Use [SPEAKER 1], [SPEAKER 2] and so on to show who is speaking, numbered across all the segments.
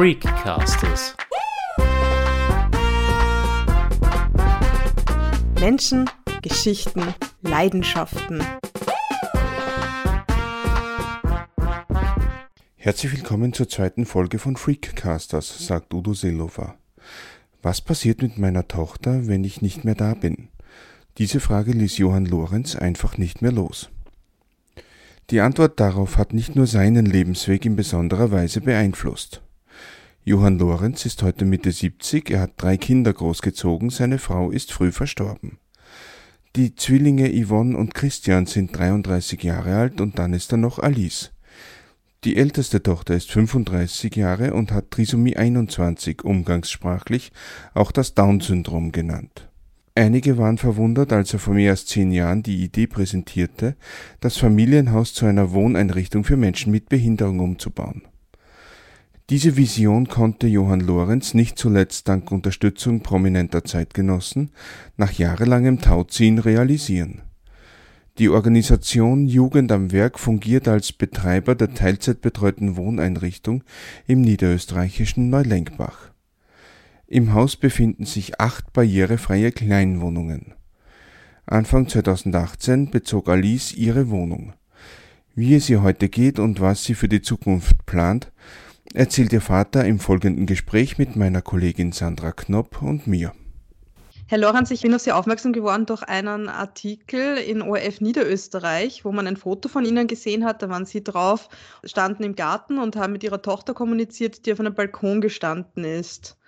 [SPEAKER 1] Freakcasters.
[SPEAKER 2] Menschen, Geschichten, Leidenschaften.
[SPEAKER 3] Herzlich willkommen zur zweiten Folge von Freakcasters, sagt Udo Seelofer. Was passiert mit meiner Tochter, wenn ich nicht mehr da bin? Diese Frage ließ Johann Lorenz einfach nicht mehr los. Die Antwort darauf hat nicht nur seinen Lebensweg in besonderer Weise beeinflusst. Johann Lorenz ist heute Mitte 70, er hat drei Kinder großgezogen, seine Frau ist früh verstorben. Die Zwillinge Yvonne und Christian sind 33 Jahre alt und dann ist da noch Alice. Die älteste Tochter ist 35 Jahre und hat Trisomie 21 umgangssprachlich, auch das Down-Syndrom genannt. Einige waren verwundert, als er vor mehr als zehn Jahren die Idee präsentierte, das Familienhaus zu einer Wohneinrichtung für Menschen mit Behinderung umzubauen. Diese Vision konnte Johann Lorenz nicht zuletzt dank Unterstützung prominenter Zeitgenossen nach jahrelangem Tauziehen realisieren. Die Organisation Jugend am Werk fungiert als Betreiber der teilzeitbetreuten Wohneinrichtung im niederösterreichischen Neulenkbach. Im Haus befinden sich acht barrierefreie Kleinwohnungen. Anfang 2018 bezog Alice ihre Wohnung. Wie es ihr heute geht und was sie für die Zukunft plant, erzählt ihr Vater im folgenden Gespräch mit meiner Kollegin Sandra Knopp und mir.
[SPEAKER 2] Herr Lorenz, ich bin noch sehr aufmerksam geworden durch einen Artikel in ORF Niederösterreich, wo man ein Foto von Ihnen gesehen hat. Da waren Sie drauf, standen im Garten und haben mit Ihrer Tochter kommuniziert, die auf einem Balkon gestanden ist.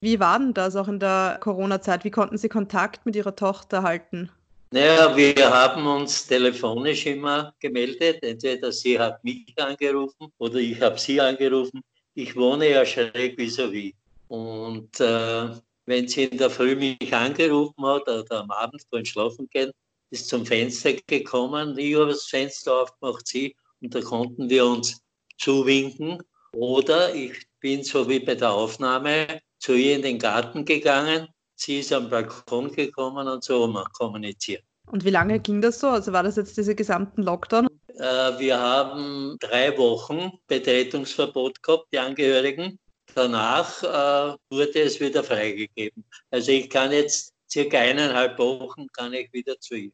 [SPEAKER 2] Wie war denn das auch in der Corona-Zeit? Wie konnten Sie Kontakt mit Ihrer Tochter halten?
[SPEAKER 4] Naja, wir haben uns telefonisch immer gemeldet. Entweder sie hat mich angerufen oder ich habe sie angerufen. Ich wohne ja schräg vis-à-vis. Und äh, wenn sie in der Früh mich angerufen hat oder am Abend vorhin schlafen gehen, ist zum Fenster gekommen. Ich habe das Fenster aufgemacht, sie, und da konnten wir uns zuwinken. Oder ich bin so wie bei der Aufnahme zu ihr in den Garten gegangen. Sie ist am Balkon gekommen und so haben wir kommuniziert.
[SPEAKER 2] Und wie lange ging das so? Also war das jetzt diese gesamten Lockdown?
[SPEAKER 4] Äh, wir haben drei Wochen Betretungsverbot gehabt, die Angehörigen. Danach äh, wurde es wieder freigegeben. Also ich kann jetzt circa eineinhalb Wochen kann ich wieder zu ihr.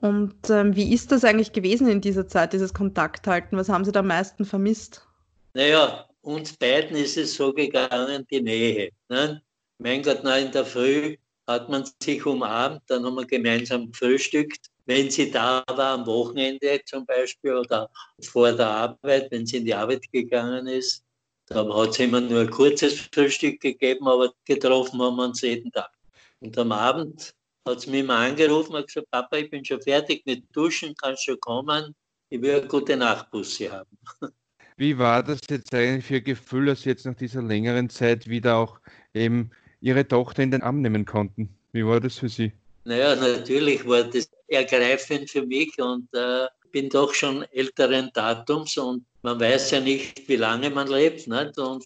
[SPEAKER 2] Und ähm, wie ist das eigentlich gewesen in dieser Zeit, dieses Kontakthalten? Was haben Sie da am meisten vermisst?
[SPEAKER 4] Naja, uns beiden ist es so gegangen, die Nähe. Ne? Mein Gott, na, in der Früh hat man sich umarmt, dann haben wir gemeinsam gefrühstückt. Wenn sie da war am Wochenende zum Beispiel oder vor der Arbeit, wenn sie in die Arbeit gegangen ist, da hat es immer nur ein kurzes Frühstück gegeben, aber getroffen haben wir uns jeden Tag. Und am Abend hat sie mich mal angerufen und gesagt, Papa, ich bin schon fertig mit Duschen, kannst schon kommen, ich will eine gute Nachtbusse haben.
[SPEAKER 3] Wie war das jetzt eigentlich für Gefühl, dass jetzt nach dieser längeren Zeit wieder auch eben Ihre Tochter in den Arm nehmen konnten? Wie war das für Sie?
[SPEAKER 4] Naja, natürlich war das ergreifend für mich und äh, bin doch schon älteren Datums und man weiß ja nicht, wie lange man lebt. Nicht? Und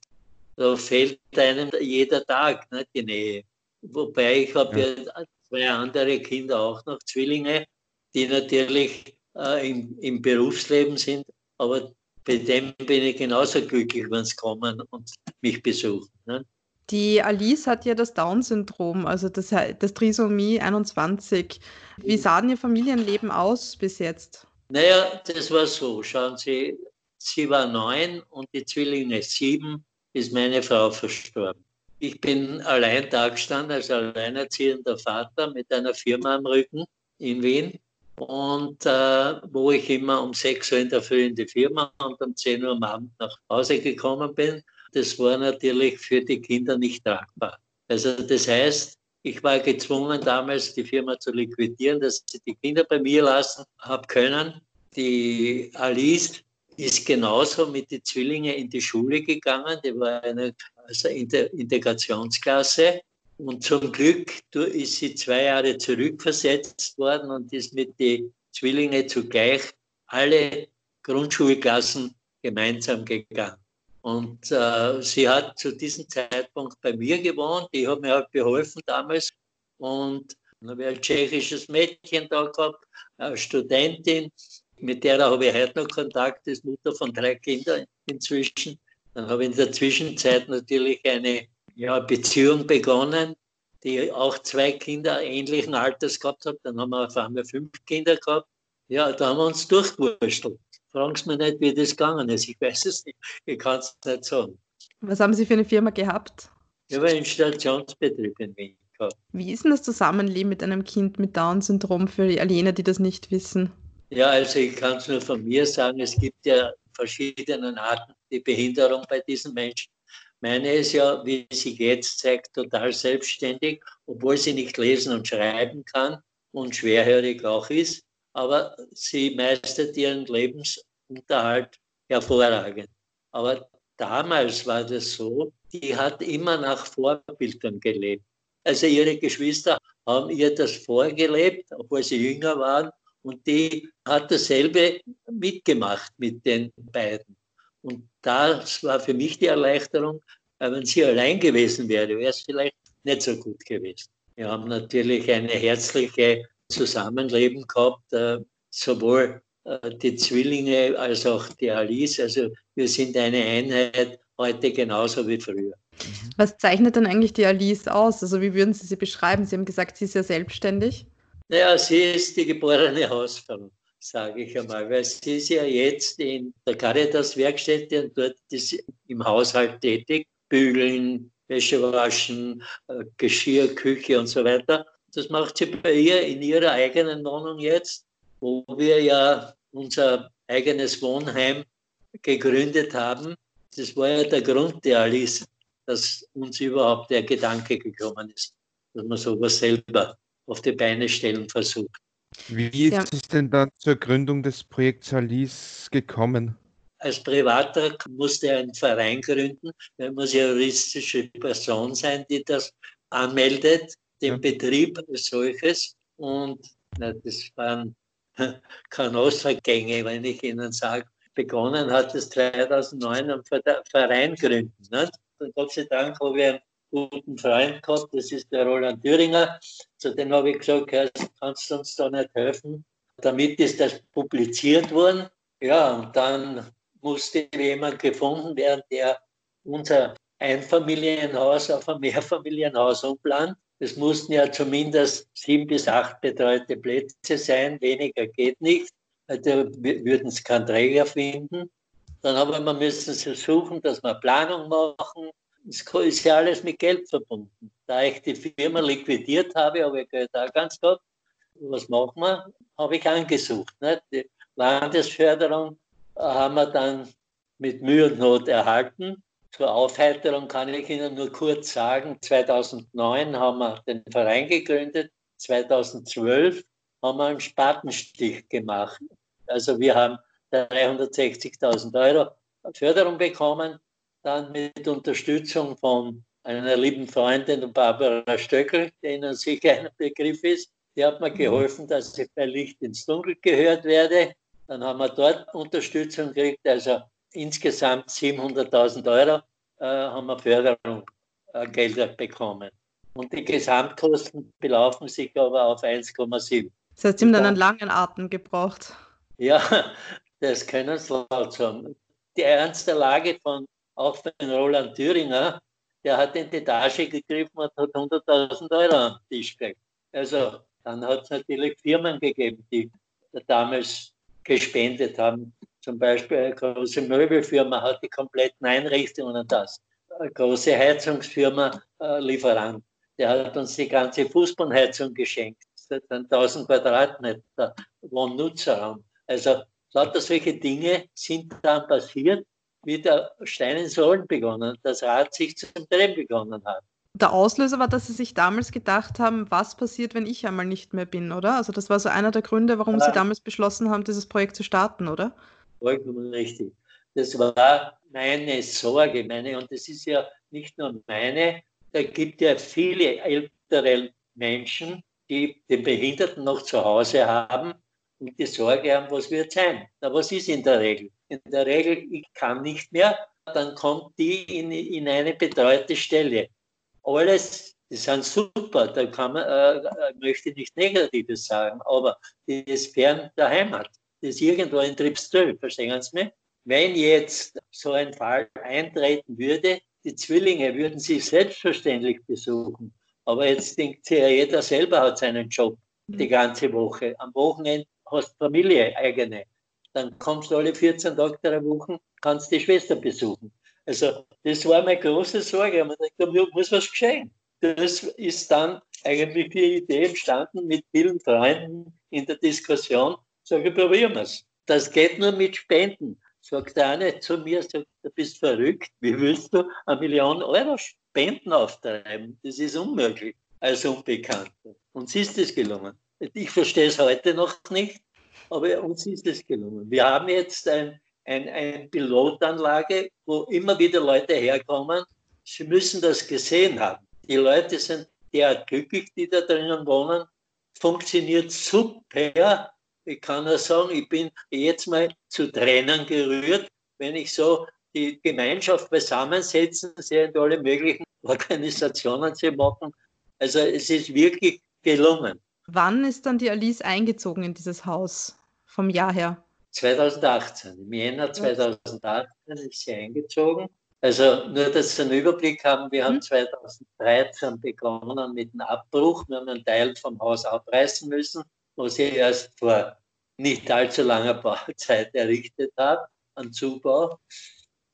[SPEAKER 4] da fehlt einem jeder Tag nicht, die Nähe. Wobei ich habe ja. ja. zwei andere Kinder auch noch, Zwillinge, die natürlich äh, im, im Berufsleben sind, aber bei dem bin ich genauso glücklich, wenn sie kommen und mich besuchen. Ne?
[SPEAKER 2] Die Alice hat ja das Down-Syndrom, also das, das Trisomie 21. Wie sah denn Ihr Familienleben aus bis jetzt?
[SPEAKER 4] Naja, das war so. Schauen Sie, sie war neun und die Zwillinge sieben, ist meine Frau verstorben. Ich bin allein dagestanden als alleinerziehender Vater mit einer Firma am Rücken in Wien und äh, wo ich immer um 6 Uhr in der Früh in die Firma und um 10 Uhr am Abend nach Hause gekommen bin. Das war natürlich für die Kinder nicht tragbar. Also das heißt, ich war gezwungen damals die Firma zu liquidieren, dass sie die Kinder bei mir lassen habe können. Die Alice ist genauso mit den Zwillingen in die Schule gegangen. Die war eine also Integrationsklasse und zum Glück ist sie zwei Jahre zurückversetzt worden und ist mit den Zwillingen zugleich alle Grundschulklassen gemeinsam gegangen. Und äh, sie hat zu diesem Zeitpunkt bei mir gewohnt. Ich habe mir halt geholfen damals. Und dann habe ich ein tschechisches Mädchen da gehabt, eine Studentin, mit der habe ich heute noch Kontakt, ist Mutter von drei Kindern inzwischen. Dann habe ich in der Zwischenzeit natürlich eine ja, Beziehung begonnen, die auch zwei Kinder ähnlichen Alters gehabt hat. Dann haben wir auf einmal fünf Kinder gehabt. Ja, da haben wir uns durchgewurschtelt. Fragen Sie mich nicht, wie das gegangen ist. Ich weiß es nicht. Ich kann es nicht sagen.
[SPEAKER 2] Was haben Sie für eine Firma gehabt?
[SPEAKER 4] Ich habe einen Installationsbetrieb in Wien gehabt.
[SPEAKER 2] Wie ist denn das Zusammenleben mit einem Kind mit Down-Syndrom für all jene, die das nicht wissen?
[SPEAKER 4] Ja, also ich kann es nur von mir sagen, es gibt ja verschiedene Arten die Behinderung bei diesen Menschen. Meine ist ja, wie sie jetzt zeigt, total selbstständig, obwohl sie nicht lesen und schreiben kann und schwerhörig auch ist aber sie meistert ihren Lebensunterhalt hervorragend. Aber damals war das so, die hat immer nach Vorbildern gelebt. Also ihre Geschwister haben ihr das vorgelebt, obwohl sie jünger waren, und die hat dasselbe mitgemacht mit den beiden. Und das war für mich die Erleichterung, weil wenn sie allein gewesen wäre, wäre es vielleicht nicht so gut gewesen. Wir haben natürlich eine herzliche Zusammenleben gehabt, äh, sowohl äh, die Zwillinge als auch die Alice. Also wir sind eine Einheit heute genauso wie früher.
[SPEAKER 2] Was zeichnet denn eigentlich die Alice aus? Also wie würden Sie sie beschreiben? Sie haben gesagt, sie ist ja selbstständig.
[SPEAKER 4] Naja, sie ist die geborene Hausfrau, sage ich einmal, weil sie ist ja jetzt in der Caritas-Werkstätte und dort ist im Haushalt tätig, bügeln, Wäsche waschen, äh, Geschirr, Küche und so weiter. Das macht sie bei ihr in ihrer eigenen Wohnung jetzt, wo wir ja unser eigenes Wohnheim gegründet haben. Das war ja der Grund der Alice, dass uns überhaupt der Gedanke gekommen ist, dass man sowas selber auf die Beine stellen versucht.
[SPEAKER 3] Wie ist ja. es denn dann zur Gründung des Projekts Alice gekommen?
[SPEAKER 4] Als Privater musste er einen Verein gründen. Er muss ja juristische Person sein, die das anmeldet den. Betrieb als solches. Und na, das waren Kanostergänge, wenn ich Ihnen sage. Begonnen hat es 2009 am Verein gründen. Nicht? Und Gott sei Dank habe ich einen guten Freund gehabt, das ist der Roland Thüringer. Zu dem habe ich gesagt, kannst du uns da nicht helfen? Damit ist das publiziert worden. Ja, und dann musste jemand gefunden werden, der unser Einfamilienhaus auf ein Mehrfamilienhaus umplant. Es mussten ja zumindest sieben bis acht betreute Plätze sein, weniger geht nicht. Da würden es keinen Träger finden. Dann haben wir müssen suchen, dass wir Planung machen. Es ist ja alles mit Geld verbunden. Da ich die Firma liquidiert habe, habe ich Geld auch ganz gehabt. Was machen wir? Habe ich angesucht. Nicht? Die Landesförderung haben wir dann mit Mühe und Not erhalten. Zur Aufheiterung kann ich Ihnen nur kurz sagen, 2009 haben wir den Verein gegründet, 2012 haben wir einen Spatenstich gemacht. Also wir haben 360.000 Euro Förderung bekommen, dann mit Unterstützung von einer lieben Freundin, Barbara Stöckel, die Ihnen sicher ein Begriff ist. Die hat mir geholfen, dass ich bei Licht ins Dunkel gehört werde. Dann haben wir dort Unterstützung gekriegt, also insgesamt 700.000 Euro äh, haben wir Förderungsgelder äh, bekommen. Und die Gesamtkosten belaufen sich aber auf 1,7.
[SPEAKER 2] Das heißt, Sie haben dann einen langen Atem gebraucht.
[SPEAKER 4] Ja, das können Sie laut sagen. Die ernste Lage von auch von Roland Thüringer, der hat in die Tasche gegriffen und hat 100.000 Euro am Tisch gekriegt. Also dann hat es natürlich Firmen gegeben, die damals gespendet haben. Zum Beispiel eine große Möbelfirma hat die kompletten Einrichtungen und das. Eine große Heizungsfirma, äh, Lieferant, der hat uns die ganze Fußbodenheizung geschenkt. Das ist 1000 Quadratmeter Wohnnutzerraum. Also lauter solche Dinge sind dann passiert, wie der Stein ins Rollen begonnen, das Rad sich zum Drehen begonnen hat.
[SPEAKER 2] Der Auslöser war, dass Sie sich damals gedacht haben, was passiert, wenn ich einmal nicht mehr bin, oder? Also das war so einer der Gründe, warum ja. Sie damals beschlossen haben, dieses Projekt zu starten, oder?
[SPEAKER 4] Vollkommen richtig. Das war meine Sorge, meine, und das ist ja nicht nur meine, da gibt ja viele ältere Menschen, die den Behinderten noch zu Hause haben und die Sorge haben, was wird sein. Na, was ist in der Regel? In der Regel, ich kann nicht mehr, dann kommt die in, in eine betreute Stelle. Alles, die sind super, da kann man, äh, äh möchte ich nicht Negatives sagen, aber die ist fern der Heimat das ist irgendwo in Tripsdrill, verstehen Sie mich? wenn jetzt so ein Fall eintreten würde, die Zwillinge würden sie selbstverständlich besuchen. Aber jetzt denkt sich ja, jeder selber hat seinen Job die mhm. ganze Woche. Am Wochenende hast du Familie eigene. Dann kommst du alle 14 Tage der Woche, kannst die Schwester besuchen. Also das war meine große Sorge. Man denkt, da muss was geschehen. Das ist dann eigentlich die Idee entstanden mit vielen Freunden in der Diskussion. Sage, probieren wir es. Das geht nur mit Spenden. Sagt der eine zu mir, sagt, du bist verrückt. Wie willst du eine Million Euro Spenden auftreiben? Das ist unmöglich als Unbekannter. Uns ist es gelungen. Ich verstehe es heute noch nicht, aber uns ist es gelungen. Wir haben jetzt ein, ein, eine Pilotanlage, wo immer wieder Leute herkommen. Sie müssen das gesehen haben. Die Leute sind derart glücklich, die da drinnen wohnen. Funktioniert super. Ich kann nur sagen, ich bin jetzt mal zu Tränen gerührt, wenn ich so die Gemeinschaft beisammensetzen, sie in alle möglichen Organisationen zu machen. Also es ist wirklich gelungen.
[SPEAKER 2] Wann ist dann die Alice eingezogen in dieses Haus vom Jahr her?
[SPEAKER 4] 2018. Im Jänner 2018 ist sie eingezogen. Also nur, dass Sie einen Überblick haben, wir haben 2013 mhm. begonnen mit dem Abbruch. Wir haben einen Teil vom Haus abreißen müssen, was ich erst vor nicht allzu langer Bauzeit errichtet habe, an Zubau.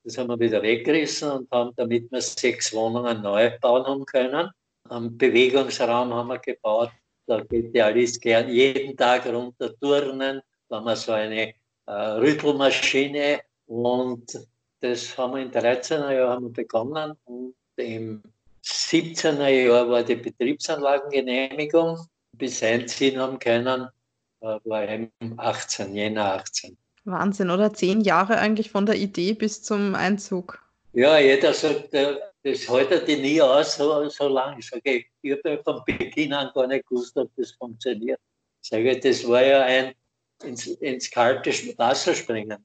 [SPEAKER 4] Das haben wir wieder weggerissen und haben, damit wir sechs Wohnungen neu bauen haben können. Einen Bewegungsraum haben wir gebaut. Da geht die Alice gern jeden Tag runter turnen. Da haben wir so eine äh, Rüttelmaschine und das haben wir in 13er Jahren begonnen und im 17er Jahr war die Betriebsanlagengenehmigung. Bis einziehen haben können, war im 18, Jänner 18.
[SPEAKER 2] Wahnsinn, oder? Zehn Jahre eigentlich von der Idee bis zum Einzug.
[SPEAKER 4] Ja, jeder sagt, äh, das haltet ihr nie aus, so, so lange. Ich sage, ich habe von Beginn an gar nicht gewusst, ob das funktioniert. Ich sage, das war ja ein ins, ins kalte Wasser springen.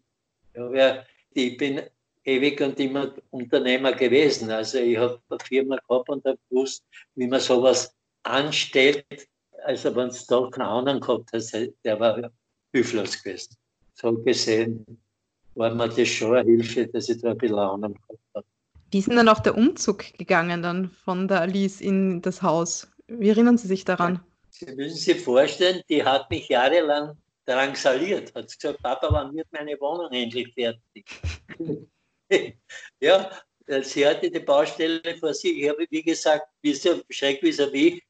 [SPEAKER 4] Ja, ich bin ewig und immer Unternehmer gewesen. Also ich habe eine Firma gehabt und habe gewusst, wie man sowas anstellt. Also wenn es da keinen anderen gehabt hat, der war hilflos gewesen. So gesehen war mir das schon eine Hilfe, dass ich da ein bisschen Ahnung gehabt habe.
[SPEAKER 2] Wie ist denn dann auch der Umzug gegangen dann von der Alice in das Haus? Wie erinnern Sie sich daran?
[SPEAKER 4] Sie müssen sich vorstellen, die hat mich jahrelang drangsaliert. Hat gesagt, Papa, wann wird meine Wohnung endlich fertig? ja, sie hatte die Baustelle vor sich. Ich habe, wie gesagt, wie so schreck vis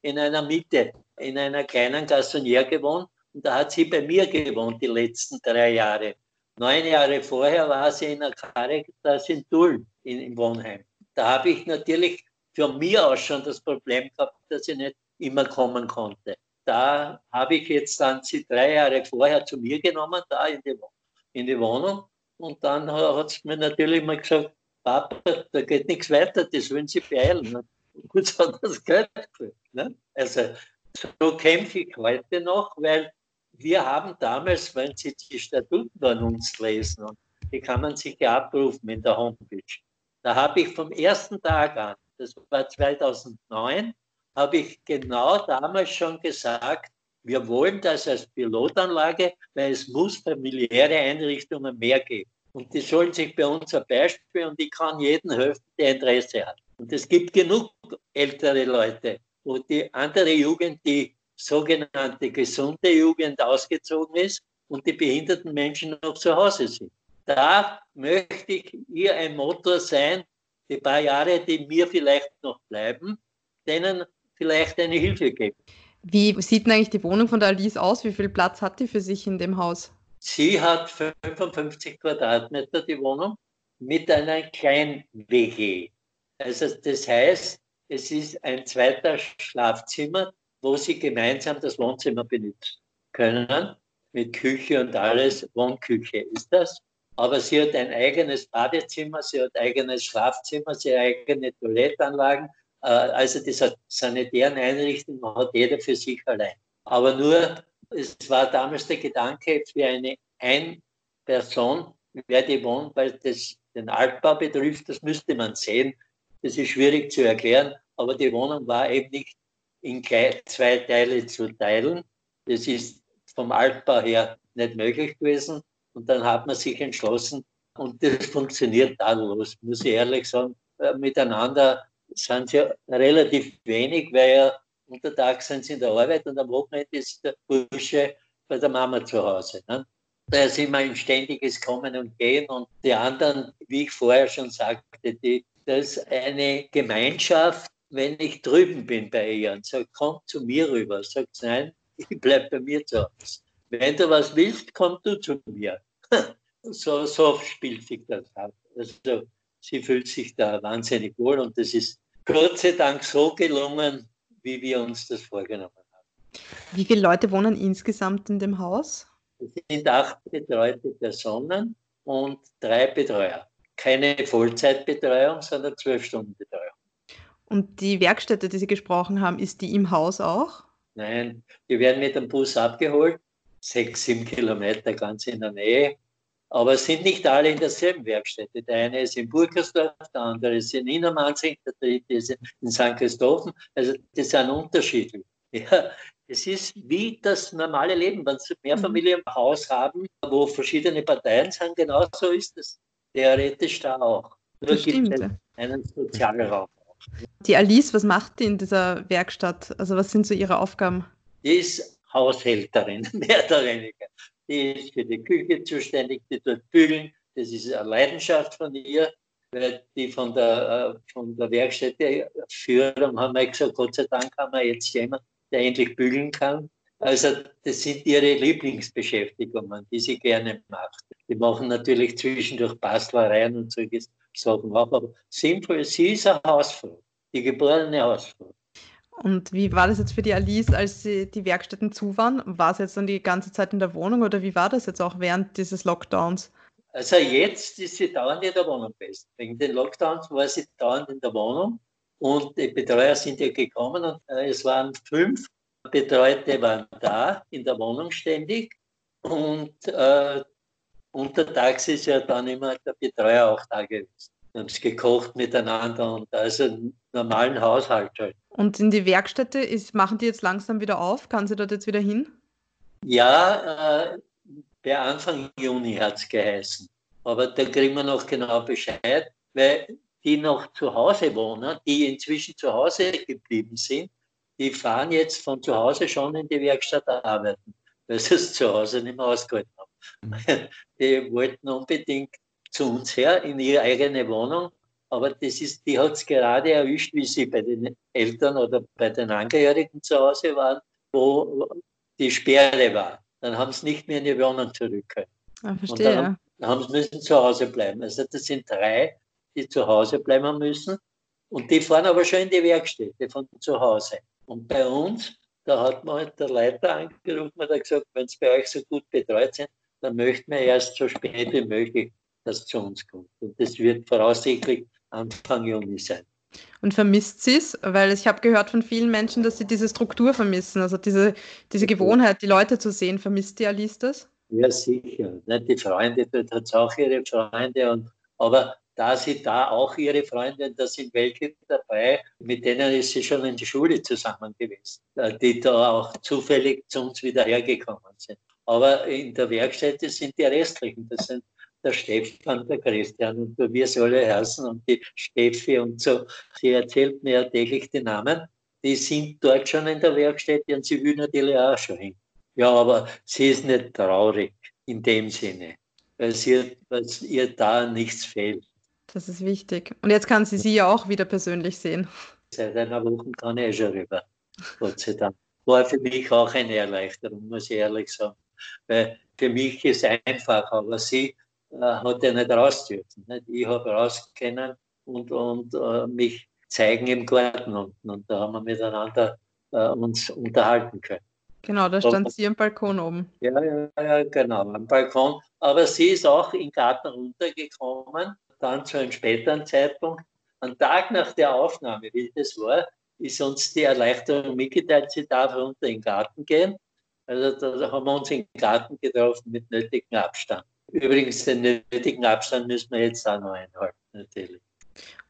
[SPEAKER 4] in einer Mitte, in einer kleinen Gassonier gewohnt. Und da hat sie bei mir gewohnt, die letzten drei Jahre. Neun Jahre vorher war sie in der Caritas in Tulln, in, im Wohnheim. Da habe ich natürlich für mich aus schon das Problem gehabt, dass ich nicht immer kommen konnte. Da habe ich jetzt dann sie drei Jahre vorher zu mir genommen, da in die, in die Wohnung. Und dann hat es mir natürlich mal gesagt, Papa, da geht nichts weiter, das wollen Sie beeilen. Gut, so hat das Geld. Ne? Also so kämpfe ich heute noch, weil wir haben damals, wenn Sie die Statuten von uns lesen, und die kann man sich ja abrufen in der Homepage, da habe ich vom ersten Tag an, das war 2009, habe ich genau damals schon gesagt, wir wollen das als Pilotanlage, weil es muss familiäre Einrichtungen mehr geben. Und die sollen sich bei uns ein Beispiel und ich kann jedem helfen, der Interesse hat. Und es gibt genug ältere Leute, wo die andere Jugend, die sogenannte gesunde Jugend ausgezogen ist und die behinderten Menschen noch zu Hause sind. Da möchte ich hier ein Motor sein, die paar Jahre, die mir vielleicht noch bleiben, denen vielleicht eine Hilfe geben.
[SPEAKER 2] Wie sieht denn eigentlich die Wohnung von der Alice aus? Wie viel Platz hat die für sich in dem Haus?
[SPEAKER 4] Sie hat 55 Quadratmeter die Wohnung mit einer Klein-WG. Also das heißt, es ist ein zweiter Schlafzimmer, wo sie gemeinsam das Wohnzimmer benutzen können, mit Küche und alles. Wohnküche ist das. Aber sie hat ein eigenes Badezimmer, sie hat ein eigenes Schlafzimmer, sie hat eigene Toilettanlagen. Äh, also diese sanitären Einrichtungen hat jeder für sich allein. Aber nur, es war damals der Gedanke für eine Ein-Person, wer die wohnt, weil das den Altbau betrifft, das müsste man sehen. Das ist schwierig zu erklären, aber die Wohnung war eben nicht in zwei Teile zu teilen. Das ist vom Altbau her nicht möglich gewesen. Und dann hat man sich entschlossen, Und das funktioniert tadellos, muss ich ehrlich sagen. Äh, miteinander sind sie relativ wenig, weil ja untertags sind sie in der Arbeit und am Wochenende ist der Bursche bei der Mama zu Hause. Ne? Da ist immer ein ständiges Kommen und Gehen und die anderen, wie ich vorher schon sagte, die, das ist eine Gemeinschaft, wenn ich drüben bin bei ihr und sage, komm zu mir rüber, sagt nein, ich bleibe bei mir zu Hause. Wenn du was willst, komm du zu mir. so, so spielt sich das ab. Also, sie fühlt sich da wahnsinnig wohl und das ist Gott sei Dank so gelungen, wie wir uns das vorgenommen haben.
[SPEAKER 2] Wie viele Leute wohnen insgesamt in dem Haus?
[SPEAKER 4] Es sind acht betreute Personen und drei Betreuer. Keine Vollzeitbetreuung, sondern zwölf Stunden Betreuung.
[SPEAKER 2] Und die Werkstätte, die Sie gesprochen haben, ist die im Haus auch?
[SPEAKER 4] Nein, die werden mit dem Bus abgeholt, sechs, sieben Kilometer ganz in der Nähe. Aber es sind nicht alle in derselben Werkstätte. Der eine ist in Burgersdorf, der andere ist in Innermansing, der dritte ist in St. Christophen. Also das sind unterschiedlich. Ja, es ist wie das normale Leben. Wenn Sie mehr Familien im Haus haben, wo verschiedene Parteien sind, genauso ist es theoretisch da auch.
[SPEAKER 2] Nur gibt es
[SPEAKER 4] einen Sozialraum.
[SPEAKER 2] Die Alice, was macht die in dieser Werkstatt? Also was sind so ihre Aufgaben?
[SPEAKER 4] Die ist Haushälterin, mehr oder weniger. Die ist für die Küche zuständig, die tut bügeln. Das ist eine Leidenschaft von ihr, weil die von der, äh, von der Werkstätte Führung haben wir gesagt, Gott sei Dank haben wir jetzt jemanden, der endlich bügeln kann. Also das sind ihre Lieblingsbeschäftigungen, die sie gerne macht. Die machen natürlich zwischendurch Bastlereien und solche Sachen auch, aber sinnvoll, sie ist eine Hausfrau, die geborene Hausfrau.
[SPEAKER 2] Und wie war das jetzt für die Alice, als sie die Werkstätten zu waren? War sie jetzt dann die ganze Zeit in der Wohnung oder wie war das jetzt auch während dieses Lockdowns?
[SPEAKER 4] Also jetzt ist sie dauernd in der Wohnung fest. Wegen den Lockdowns war sie dauernd in der Wohnung und die Betreuer sind ja gekommen und äh, es waren fünf Betreute waren da in der Wohnung ständig und äh, untertags ist ja dann immer der Betreuer auch da gewesen. Wir haben es gekocht miteinander und also einen normalen Haushalt halt.
[SPEAKER 2] Und in die Werkstätte ist, machen die jetzt langsam wieder auf? Kann sie dort jetzt wieder hin?
[SPEAKER 4] Ja, äh, per Anfang Juni hat es geheißen. Aber da kriegen wir noch genau Bescheid, weil die noch zu Hause wohnen, die inzwischen zu Hause geblieben sind, die fahren jetzt von zu Hause schon in die Werkstatt arbeiten, weil sie es zu Hause nicht mehr ausgehalten haben. Mhm. Die wollten unbedingt zu uns her in ihre eigene Wohnung, aber das ist, die hat es gerade erwischt, wie sie bei den Eltern oder bei den Angehörigen zu Hause waren, wo die Sperre war. Dann haben sie nicht mehr in die Wohnung zurück können.
[SPEAKER 2] Ah, verstehe.
[SPEAKER 4] Und dann haben sie müssen zu Hause bleiben. Also das sind drei, die zu Hause bleiben müssen. Und die fahren aber schon in die Werkstätte von zu Hause. Und bei uns, da hat man halt der Leiter angerufen und hat gesagt, wenn es bei euch so gut betreut sind, dann möchten wir erst so spät wie möglich, dass es zu uns kommt. Und das wird voraussichtlich Anfang Juni sein.
[SPEAKER 2] Und vermisst sie es? Weil ich habe gehört von vielen Menschen, dass sie diese Struktur vermissen, also diese, diese Gewohnheit, die Leute zu sehen. Vermisst die Alice das?
[SPEAKER 4] Ja, sicher. Die Freunde, dort hat es auch ihre Freunde. Und, aber da sie da auch ihre Freunde, da sind welche dabei, mit denen ist sie schon in die Schule zusammen gewesen, äh, die da auch zufällig zu uns wieder hergekommen sind. Aber in der Werkstätte sind die restlichen, das sind der Stefan, der Christian und wir alle heißen und die Steffi und so. Sie erzählt mir täglich die Namen. Die sind dort schon in der Werkstätte und sie will natürlich auch schon hin. Ja, aber sie ist nicht traurig in dem Sinne, weil, sie, weil ihr da nichts fehlt.
[SPEAKER 2] Das ist wichtig. Und jetzt kann sie sie ja auch wieder persönlich sehen.
[SPEAKER 4] Seit einer Woche kann ich schon rüber. Gott sei Dank. War für mich auch eine Erleichterung, muss ich ehrlich sagen. Weil für mich ist es einfach, aber sie äh, hat ja nicht raus dürfen. Nicht? Ich habe raus können und, und äh, mich zeigen im Garten unten. Und da haben wir miteinander äh, uns unterhalten können.
[SPEAKER 2] Genau, da stand aber, sie am Balkon oben.
[SPEAKER 4] Ja, ja, ja, genau, am Balkon. Aber sie ist auch im Garten runtergekommen, dann zu einem späteren Zeitpunkt. Am Tag nach der Aufnahme, wie das war, ist uns die Erleichterung mitgeteilt, sie darf runter in den Garten gehen. Also da haben wir uns im Garten getroffen mit nötigem Abstand. Übrigens, den nötigen Abstand müssen wir jetzt auch noch einhalten, natürlich.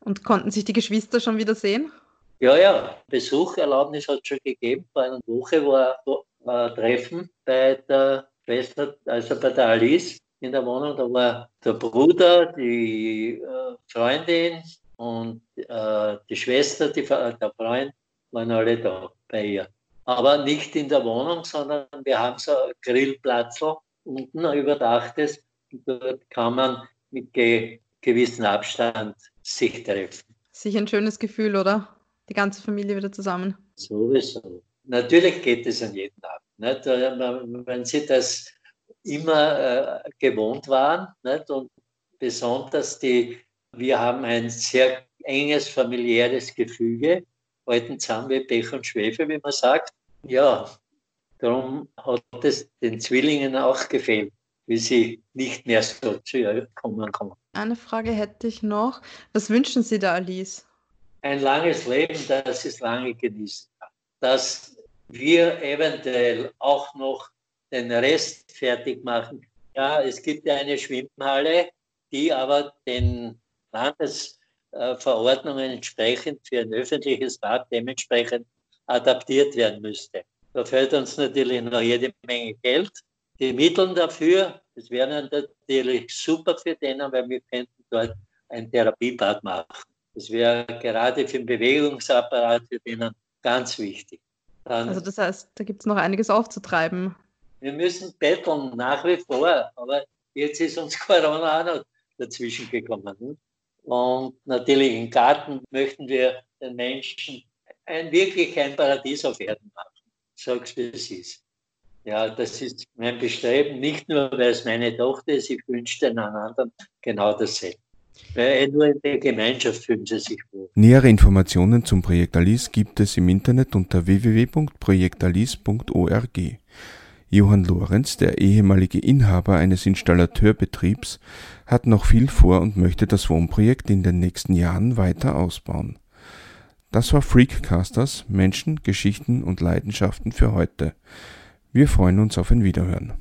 [SPEAKER 2] Und konnten sich die Geschwister schon wieder sehen?
[SPEAKER 4] Ja, ja, Besucherlaubnis hat es schon gegeben. Vor einer Woche war ein Treffen bei der Schwester, also bei der Alice. In der Wohnung. Da war der Bruder, die äh, Freundin und äh, die Schwester, die, der Freund, waren alle da bei ihr. Aber nicht in der Wohnung, sondern wir haben so ein Grillplatz unten, ein überdachtes. Und dort kann man mit ge gewissem Abstand sich treffen.
[SPEAKER 2] Sicher ein schönes Gefühl, oder? Die ganze Familie wieder zusammen.
[SPEAKER 4] Sowieso. Natürlich geht es an jeden Abend. Nicht? Wenn Sie das immer äh, gewohnt waren nicht? und besonders die, wir haben ein sehr enges familiäres Gefüge, halten zusammen wie Pech und Schwefel, wie man sagt. Ja, darum hat es den Zwillingen auch gefehlt, wie sie nicht mehr so zu ihr kommen konnten.
[SPEAKER 2] Eine Frage hätte ich noch. Was wünschen Sie der Alice?
[SPEAKER 4] Ein langes Leben, das es lange genießen kann. Dass wir eventuell auch noch den Rest fertig machen. Ja, es gibt ja eine Schwimmhalle, die aber den Landesverordnungen entsprechend für ein öffentliches Bad dementsprechend adaptiert werden müsste. Da fällt uns natürlich noch jede Menge Geld. Die Mittel dafür, das wäre natürlich super für den, weil wir könnten dort ein Therapiebad machen. Das wäre gerade für den Bewegungsapparat für denen ganz wichtig.
[SPEAKER 2] Dann, also das heißt, da gibt es noch einiges aufzutreiben.
[SPEAKER 4] Wir müssen betteln, nach wie vor, aber jetzt ist uns Corona auch noch dazwischen gekommen. Hm? Und natürlich im Garten möchten wir den Menschen ein, wirklich ein Paradies auf Erden machen. Sag's, wie es ist. Ja, das ist mein Bestreben, nicht nur, weil es meine Tochter ist, ich wünsche den anderen genau dasselbe. Weil nur in der Gemeinschaft fühlen sie sich wohl.
[SPEAKER 3] Nähere Informationen zum Projekt Alice gibt es im Internet unter www.projektalice.org. Johann Lorenz, der ehemalige Inhaber eines Installateurbetriebs, hat noch viel vor und möchte das Wohnprojekt in den nächsten Jahren weiter ausbauen. Das war Freakcasters Menschen, Geschichten und Leidenschaften für heute. Wir freuen uns auf ein Wiederhören.